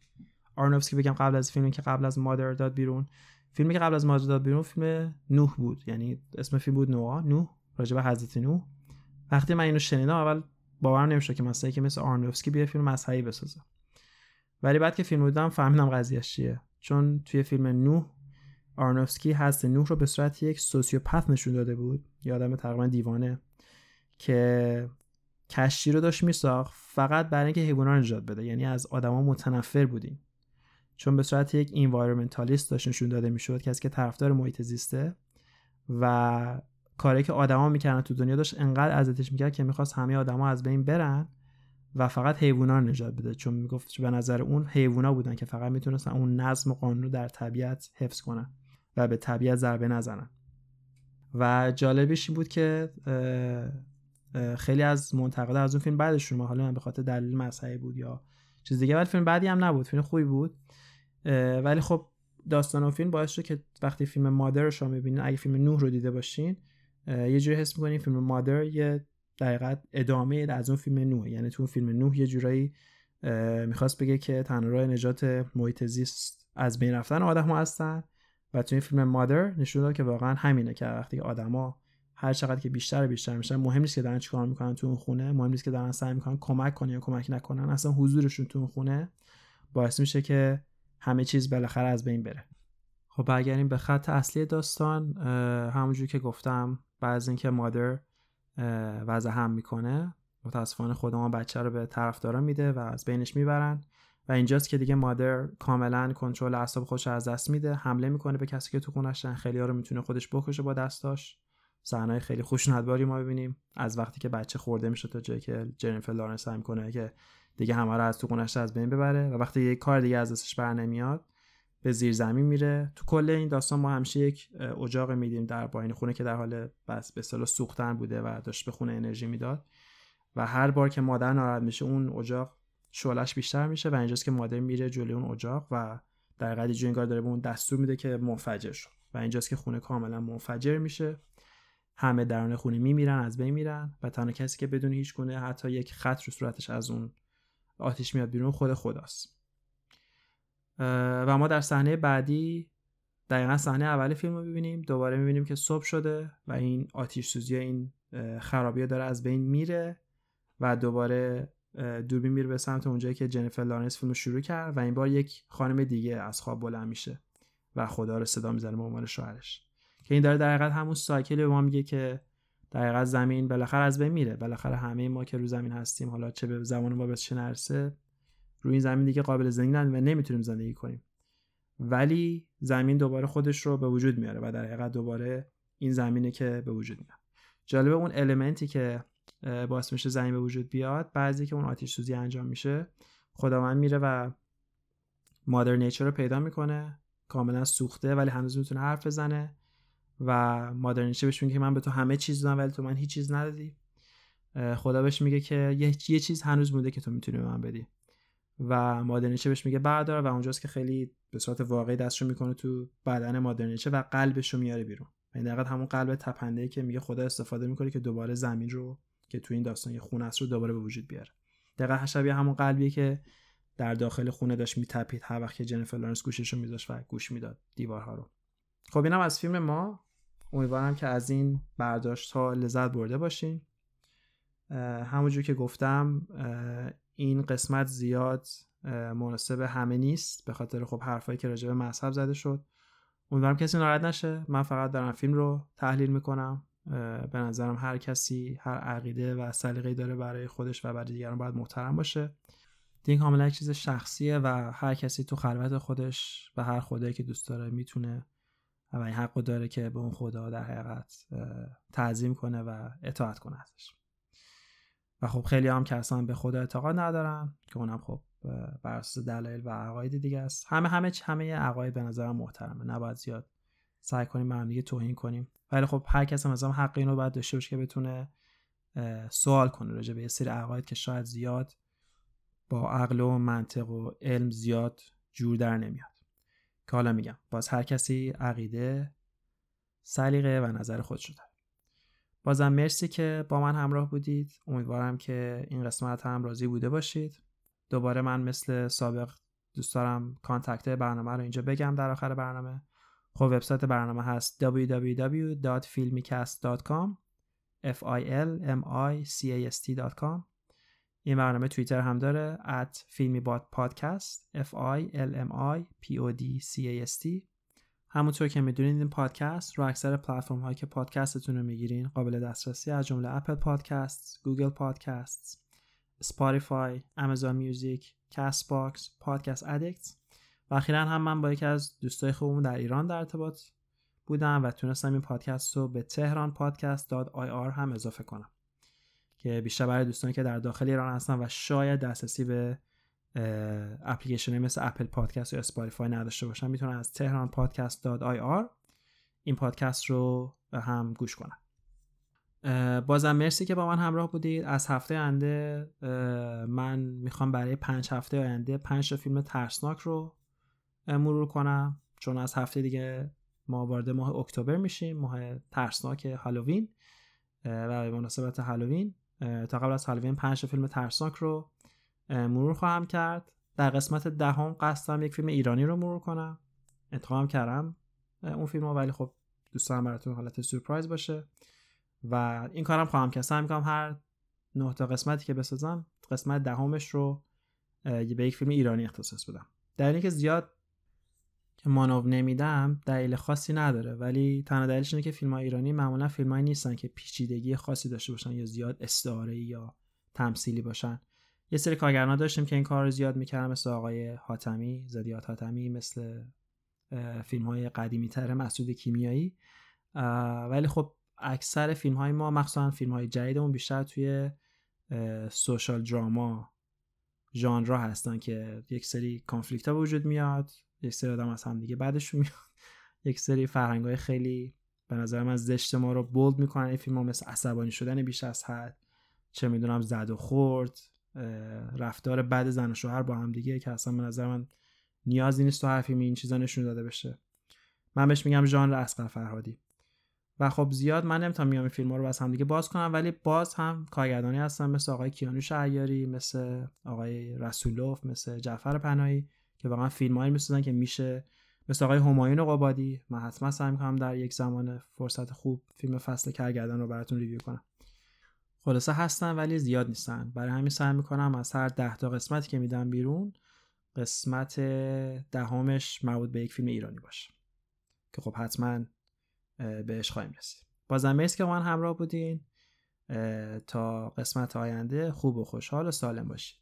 آرنوفسکی بگم قبل از فیلمی که قبل از مادر داد بیرون. فیلمی که قبل از مادر داد بیرون فیلم نوح بود. یعنی اسم فیلم بود نوح نوح راجع به حضرت نوح. وقتی من اینو شنیدم اول باورم نمیشه که مثلا که مثل آرنوفسکی بیا فیلم مذهبی بسازه. ولی بعد که فیلم دیدم فهمیدم قضیهش چیه. چون توی فیلم نوح آرنوفسکی حضرت نوح رو به صورت یک سوسیوپت نشون داده بود. یادم تقریبا دیوانه که کشتی رو داشت میساخت. فقط برای اینکه حیوانات نجات بده. یعنی از آدما متنفر بودیم. چون به صورت یک انوایرمنتالیست داشت نشون داده می‌شد کسی که طرفدار محیط زیسته و کاری که آدما می‌کردن تو دنیا داشت انقدر اذیتش می‌کرد که می‌خواست همه آدما از بین برن و فقط حیوانات رو نجات بده. چون می‌گفت به نظر اون حیونا بودن که فقط می‌تونستن اون نظم و قانون رو در طبیعت حفظ کنن و به طبیعت ضربه نزنن. و جالبش این بود که خیلی از منتقدا از اون فیلم بعدشون حالا به خاطر دلیل مذهبی بود یا چیز دیگه ولی فیلم بعدی هم نبود. فیلم خوبی بود. ولی خب داستان و فیلم باعث شد که وقتی فیلم مادر رو شما می‌بینین اگه فیلم نوح رو دیده باشین یه جوری حس می‌کنین فیلم مادر یه دقیقت ادامه از اون فیلم نوح یعنی تو اون فیلم نوح یه جورایی می‌خواست بگه که تنها راه نجات محیط زیست از بین رفتن آدم ها هستن و تو این فیلم مادر نشون داد که واقعا همینه که وقتی آدما هر چقدر که بیشتر و بیشتر میشن مهم نیست که دارن چیکار می‌کنن تو اون خونه مهم نیست که دارن سعی می‌کنن کمک کنن یا کمک نکنن اصلا حضورشون تو اون خونه باعث میشه که همه چیز بالاخره از بین بره. خب برگردیم به خط اصلی داستان. همونجور که گفتم بعد اینکه مادر وضع هم می‌کنه متاسفانه خودمان بچه رو به طرفدارا میده و از بینش می‌برن. و اینجاست که دیگه مادر کاملا کنترل اعصاب خودش از دست میده حمله می‌کنه به کسی که تو خونشن خیلی ها رو می‌تونه خودش بکشه با دستاش. صحنه خیلی خوشنودباری ما ببینیم از وقتی که بچه خورده میشه تا جایی که جنیفر لارنس سعی می‌کنه که دیگه همه رو از تو خونش از بین ببره و وقتی یه کار دیگه از دستش بر نمیاد به زیر زمین میره. تو کل این داستان ما همیشه یک اجاق میدیم در باین خونه که در حال بس به اصطلاح سوختن بوده و داشت به خونه انرژی می‌داد. و هر بار که مادر ناراحت میشه اون اجاق شعلش بیشتر میشه و اینجاست که مادر میره جلوی اون اجاق و در قدی انگار داره به اون دستور میده که منفجر شد و اینجاست که خونه کاملا منفجر میشه. همه درون خونه میمیرن از بین میرن و تنها کسی که بدون هیچ گونه حتی یک خط رو صورتش از اون آتیش میاد بیرون خود خداست. و ما در صحنه بعدی دقیقا صحنه اول فیلم رو ببینیم دوباره می‌بینیم که صبح شده و این آتیش سوزی این خرابی داره از بین میره و دوباره دوربین میره به سمت اونجایی که جنیفر لارنس فیلم شروع کرد و این بار یک خانم دیگه از خواب بلند میشه و خدا رو صدا می‌زنه به عنوان شوهرش. که این داره در حقیقت همون سایکلی به ما میگه که در زمین بالاخره از بین میره. بالاخره همه ما که رو زمین هستیم حالا چه به زمان ما به چه نرسه روی این زمین دیگه قابل زندگی و نمی‌تونیم زندگی کنیم. ولی زمین دوباره خودش رو به وجود میاره و در حقیقت دوباره این زمینه که به وجود میاد. جالبه اون المنتی که باعث میشه زمین به وجود بیاد بعضی که اون آتیش سوزی انجام میشه خداوند میره و مادر نیچر رو پیدا می‌کنه کاملا سوخته ولی هنوز می‌تونه حرف بزنه. و مادر نیچر بهش میگه من به تو همه چیز دادم ولی تو من هیچ چیز ندادی. خدا بهش میگه که یه, یه چیز هنوز مونده که تو می‌تونی به من بدی. و مادرنیچه بهش میگه بردار و اونجاست که خیلی به صورت واقعی دستشو می‌کنه تو بدن مادرنیچه و قلبش رو میاره بیرون. این دقیقا همون قلب تپنده که میگه خدا استفاده می‌کنه که دوباره زمین رو که تو این داستان یه خونه است رو دوباره به وجود بیاره. دقیقا شبیه همون قلبیه که در داخل خونه داشت میتپید هر وقت که جنیفر لارنس گوشش رو میذاشت و گوش می‌داد دیوارها رو. خب اینم از فیلم ما. امیدوارم که از این برداشت ها لذت برده باشین. همونجور که گفتم این قسمت زیاد مناسب همه نیست به خاطر خب حرفایی که راجع به مذهب زده شد. امیدوارم کسی ناراحت نشه. من فقط دارم فیلم رو تحلیل می‌کنم. به نظرم هر کسی هر عقیده و سلیقه‌ای داره برای خودش و برای دیگران باید محترم باشه. دین کاملا چیز شخصیه و هر کسی تو خلوت خودش و هر خدایی که دوست داره می‌تونه و این حقو داره که به اون خدا در حقیقت تعظیم کنه و اطاعت کنه ازش. و خب خیلی هم که اصلا به خدا اعتقاد ندارن که اونم خب بر اساس دلایل و عقاید دیگه است. همه همه همه عقاید به نظرم محترمه. نباید زیاد سعی کنیم به هم دیگه توهین کنیم. ولی خب هر کس مثلا حق اینو باید داشته باشه که بتونه سوال کنه راجع به یه سری عقاید که شاید زیاد با عقل و منطق و علم زیاد جور در نمیاد. که حالا میگم باز هر کسی عقیده سلیقه و نظر خود شده بازم مرسی که با من همراه بودید. امیدوارم که این قسمت هم راضی بوده باشید. دوباره من مثل سابق دوست دارم کانتکت برنامه رو اینجا بگم در آخر برنامه. خب وبسایت برنامه هست www.filmicast.com f i l m i c a s t.com این برنامه توییتر هم داره at filmipod f i l m i p o d c a s t. همونطور که می‌دونید این پادکست رو اکثر پلتفرم هایی که پادکستتون رو می‌گیرین قابل دسترسی از جمله Apple Podcast، Google Podcast، Spotify، Amazon Music، Castbox، Podcast Addict و اخیرا هم من با یکی از دوستای خوبمون در ایران در ارتباط بودم و تونستم این پادکست رو به تهران پادکست آر هم اضافه کنم. که بیشتر برای دوستانی که در داخل ایران هستن و شاید دسترسی به اپلیکیشن مثل Apple Podcast یا Spotify نداشته باشن می‌تونن از تهران پادکست dot IR این پادکست رو هم گوش کنن. بازم مرسی که با من همراه بودید. از هفته آینده من می‌خوام برای پنج هفته آینده پنج فیلم ترسناک رو مرور کنم. چون از هفته دیگه ما وارد ماه اکتبر میشیم ماه ترسناک هالووین و به مناسبت هالووین. تا قبل از هالووین پنج فیلم ترسناک رو مرور خواهم کرد. در قسمت دهم ده قصدم یک فیلم ایرانی رو مرور کنم. انتخاب کردم اون فیلم ولی خب دوست دارم براتون حالت سورپرایز باشه. و این کارم خواهم که سعی می‌کنم هر نه تا قسمتی که بسازم قسمت دهمش رو به یک فیلم ایرانی اختصاص بدم. در اینکه زیاد مانو نمیدم دلیل خاصی نداره. ولی تنها دلیلش اینه که فیلم های ایرانی معمولا فیلم نیستن که پیچیدگی خاصی داشته باشن یا زیاد استعاره یا تمثیلی باشن. یه سری کارگران داشتیم که این کار رو زیاد می‌کردن مثل آقای حاتمی زدیات حاتمی مثل فیلم های قدیمی تر مسعود کیمیایی ولی خب اکثر فیلم های ما مخصوصا فیلم های جدیدمون بیشتر توی سوشال دراما ژانرها هستن که یک سری کانفلیکت وجود میاد. یک سری آدم از هم دیگه بعدشون میاد یک سری فرهنگ های خیلی به نظر من زشت ما رو بولد می‌کنن. این فیلم ها مثل عصبانی شدن بیش از حد چه می‌دونم زد و خورد رفتار بد زن و شوهر با هم دیگه که اصلا به نظر من نیازی نیست تو هر فیلم این چیزا نشون داده بشه. من بهش میگم ژانر اسقر فرهادی. و خب زیاد من نمی‌تونم میام این فیلم ها رو بس هم دیگه باز کنم ولی باز هم کارگردانی هستن مثل آقای کیانوش عیاری مثل آقای رسولوف مثل جعفر پناهی. که واقعا فیلم هایی می‌سازن که میشه مثل آقای همایون قبادی. من حتما سعی می‌کنم در یک زمان فرصت خوب فیلم فصل کارگردان رو براتون ریویو کنم. خلاصه هستن ولی زیاد نیستن. برای همین سعی می‌کنم از هر ده تا قسمتی که میدم بیرون قسمت دهمش مربوط به یک فیلم ایرانی باشه. که خب حتما بهش خواهیم رسید. بازم مرسی که من همراه بودین. تا قسمت آینده خوب و خوشحال و سالم باشید.